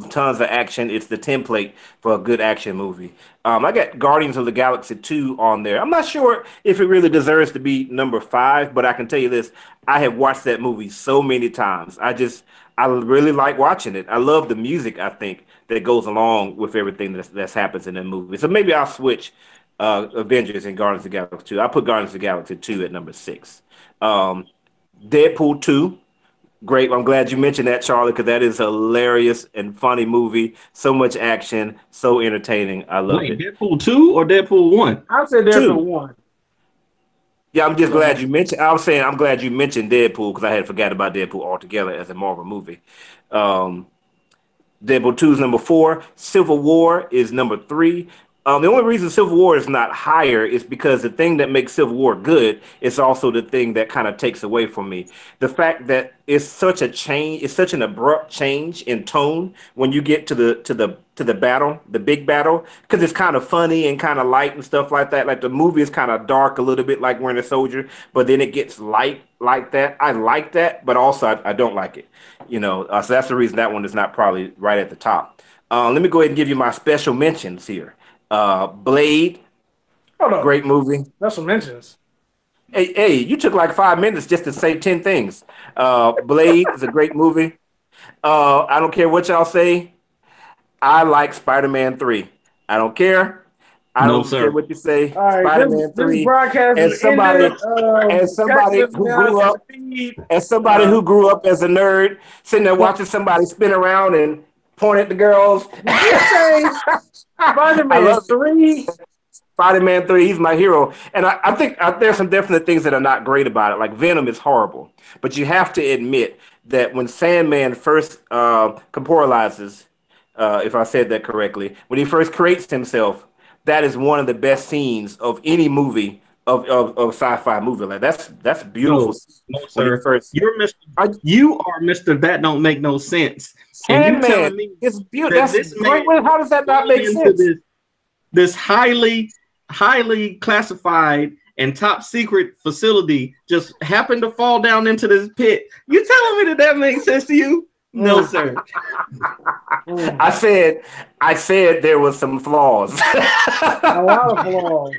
tons of action. It's the template for a good action movie. Um, I got Guardians of the Galaxy 2 on there. I'm not sure if it really deserves to be number five, but I can tell you this. I have watched that movie so many times. I just, I really like watching it. I love the music, I think, that goes along with everything that's, that's happens in that movie. So maybe I'll switch uh, Avengers and Guardians of the Galaxy 2. I'll put Guardians of the Galaxy 2 at number six. Um, Deadpool 2 Great. I'm glad you mentioned that, Charlie, because that is a hilarious and funny movie. So much action, so entertaining. I love Wait, it. Deadpool two or Deadpool one? I said there's Two. a one. Yeah, I'm just glad you mentioned. I was saying I'm glad you mentioned Deadpool because I had forgot about Deadpool altogether as a Marvel movie. Um, Deadpool 2 is number four. Civil War is number three. Um, the only reason Civil War is not higher is because the thing that makes Civil War good is also the thing that kind of takes away from me. The fact that it's such a change, it's such an abrupt change in tone when you get to the to the to the battle, the big battle, because it's kind of funny and kind of light and stuff like that. Like the movie is kind of dark a little bit, like Winter Soldier, but then it gets light like that. I like that, but also I, I don't like it. You know, uh, so that's the reason that one is not probably right at the top. Uh, let me go ahead and give you my special mentions here. Uh, Blade, Hold on. great movie. That's some mentions. Hey, hey, you took like five minutes just to say 10 things. Uh, Blade is a great movie. Uh, I don't care what y'all say. I like Spider Man 3. I don't care. I No, don't sir. care what you say. All right, Spider-Man this 3. broadcast and somebody- ended. Uh, and somebody who grew up- As somebody who grew up as a nerd, sitting there watching somebody spin around and point at the girls. I Spider-Man 3. Spider Man 3, he's my hero. And I, I think uh, there's some definite things that are not great about it. Like Venom is horrible. But you have to admit that when Sandman first uh, corporalizes, uh, if I said that correctly, when he first creates himself, that is one of the best scenes of any movie of, of, of sci-fi movie. Like that's that's beautiful. No, when he sir. first You're Mr. I- you are Mr. That don't make no sense. And you telling me it's beautiful. that That's this great. man- How does that not make sense? This, this highly, highly classified and top secret facility just happened to fall down into this pit. You telling me that that makes sense to you? No, Mm. sir. I said, I said there was some flaws. a lot of flaws.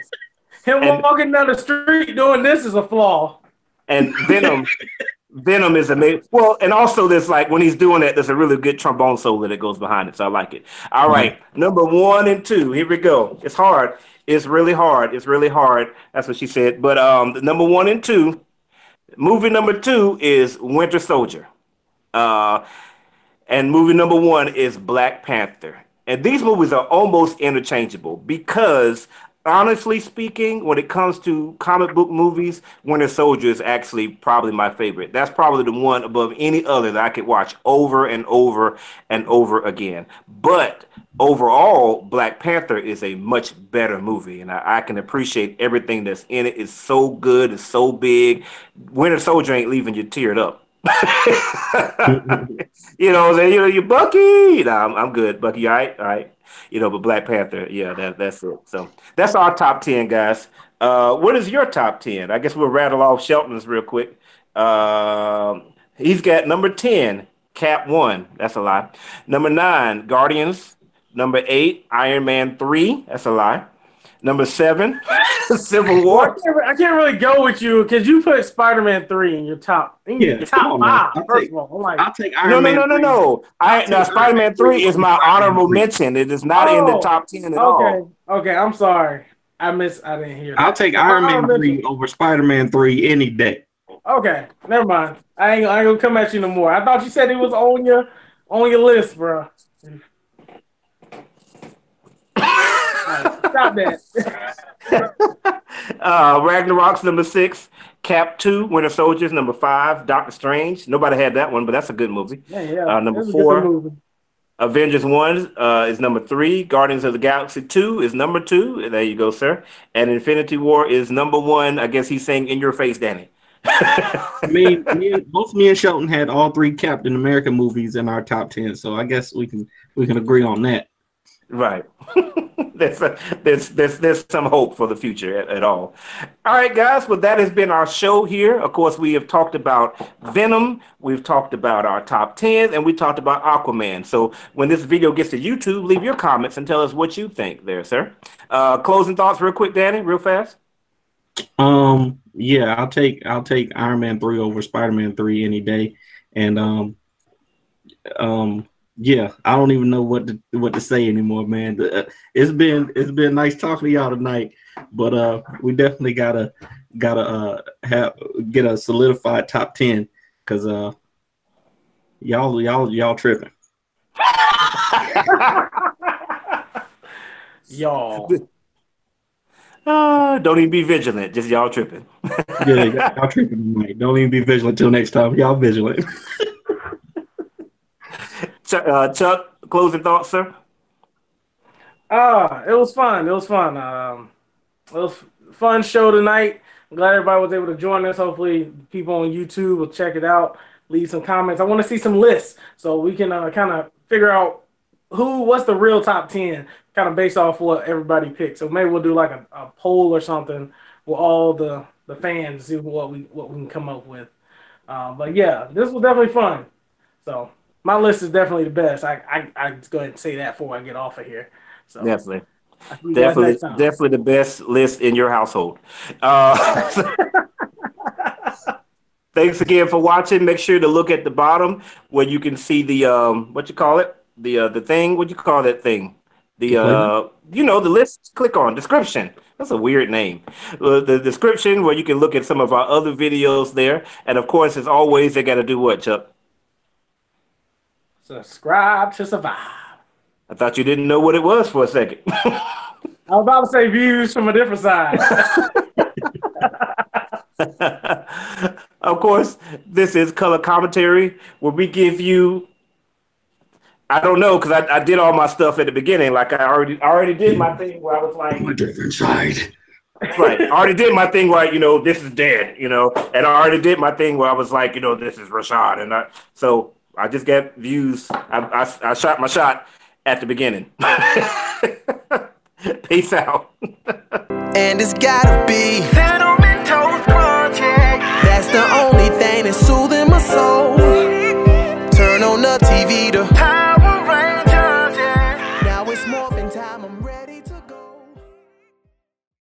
Him And- walking down the street doing this is a flaw. and Venom, Venom is amazing. Well, and also there's like when he's doing that, there's a really good trombone solo that goes behind it, so I like it. All right, number one and two. Here we go. It's hard. It's really hard. It's really hard. That's what she said. But um, the number one and two, movie number two is Winter Soldier. Uh, and movie number one is Black Panther. And these movies are almost interchangeable because, honestly speaking, when it comes to comic book movies, Winter Soldier is actually probably my favorite. That's probably the one above any other that I could watch over and over and over again. But overall, Black Panther is a much better movie, and I, I can appreciate everything that's in it. It's so good, it's so big. Winter Soldier ain't leaving you teared up. you know, you know, you Bucky. Nah, I'm, I'm good, Bucky. All right, all right. You know, but Black Panther, yeah, that, that's it. So that's our top ten, guys. Uh, what is your top ten? I guess we'll rattle off Shelton's real quick. Um, he's got number ten, Cap One. That's a lie. Number nine, Guardians. Number eight, Iron Man Three. That's a lie. Number seven, Civil Well, I War. can't, I can't really go with you because you put Spider-Man 3 in your top, in Yeah, your top on, five. I'll First take- of all, I'm like, I'll take Iron No, no, Man. no, no, 3. no. I now Spider Man Three is my over Iron Man honorable mention. It is not in the Oh, top ten at okay, all. okay, okay, I'm sorry. I miss, I didn't hear that. I'll take My Iron Man 3 mention- over Spider Man 3 any day. Okay, never mind. I ain't, I ain't gonna come at you no more. I thought you said it was on your, on your list, bro. Stop that. uh, Ragnarok's number six. Cap two, Winter Soldiers number five. Doctor Strange. Nobody had that one, but that's a good movie. Yeah, yeah. Uh, number It was a good four. Avengers one uh, is number three. Guardians of the Galaxy two is number two. There you go, sir. And Infinity War is number one. I guess he's saying in your face, Danny. I mean, me both me and Shelton had all three Captain America movies in our top ten, so I guess we can we can agree on that. Right. there's, a, there's there's there's some hope for the future at, at all. All right, guys. Well, that has been our show here. Of course, we have talked about Venom. We've talked about our top ten, and we talked about Aquaman. So when this video gets to YouTube, leave your comments and tell us what you think, there, sir. Uh, closing thoughts, real quick, Danny, real fast. Um, yeah, I'll take I'll take Iron Man three over Spider Man three any day, and um, um, yeah, I don't even know what to what to say anymore, man. Uh, It's been it's been nice talking to y'all tonight, but uh, we definitely gotta gotta uh have get a solidified top ten because uh, y'all y'all y'all tripping. Y'all. Uh, don't even be vigilant. Just y'all tripping. Yeah, y'all, y'all tripping tonight. Don't even be vigilant till next time. Y'all vigilant. Uh, Chuck, closing thoughts, sir. Ah, it was fun. It was fun. Um, it was fun show tonight. I'm glad everybody was able to join us. Hopefully, people on YouTube will check it out. Leave some comments. I want to see some lists so we can uh, kind of figure out who, what's the real top ten, kind of based off what everybody picked. So maybe we'll do like a, a poll or something with all the the fans, see what we what we can come up with. Uh, but yeah, this was definitely fun. So my list is definitely the best. I I I just go ahead and say that before I get off of here. So Definitely. I'll see you guys Definitely, definitely the best list in your household. Uh, thanks again for watching. Make sure to look at the bottom where you can see the um, what you call it, the uh, the thing. What you call that thing? The uh, you know, the list. Click on description. That's a weird name. Uh, the description where you can look at some of our other videos there, and of course, as always, they got to do what, Chuck? Subscribe to survive. I thought you didn't know what it was for a second. I was about to say views from a different side. of course, this is color commentary where we give you. I don't know because I, I did all my stuff at the beginning. Like I already I already did my thing where I was like, a different side. right. I already did my thing where you know this is dead, you know, and I already did my thing where I was like, you know, this is Rashad, and I so I just got views. I I, I shot my shot at the beginning. Peace out. And it's gotta be. Crunch. That's the only thing that's soothing my soul. Turn on the TV to Time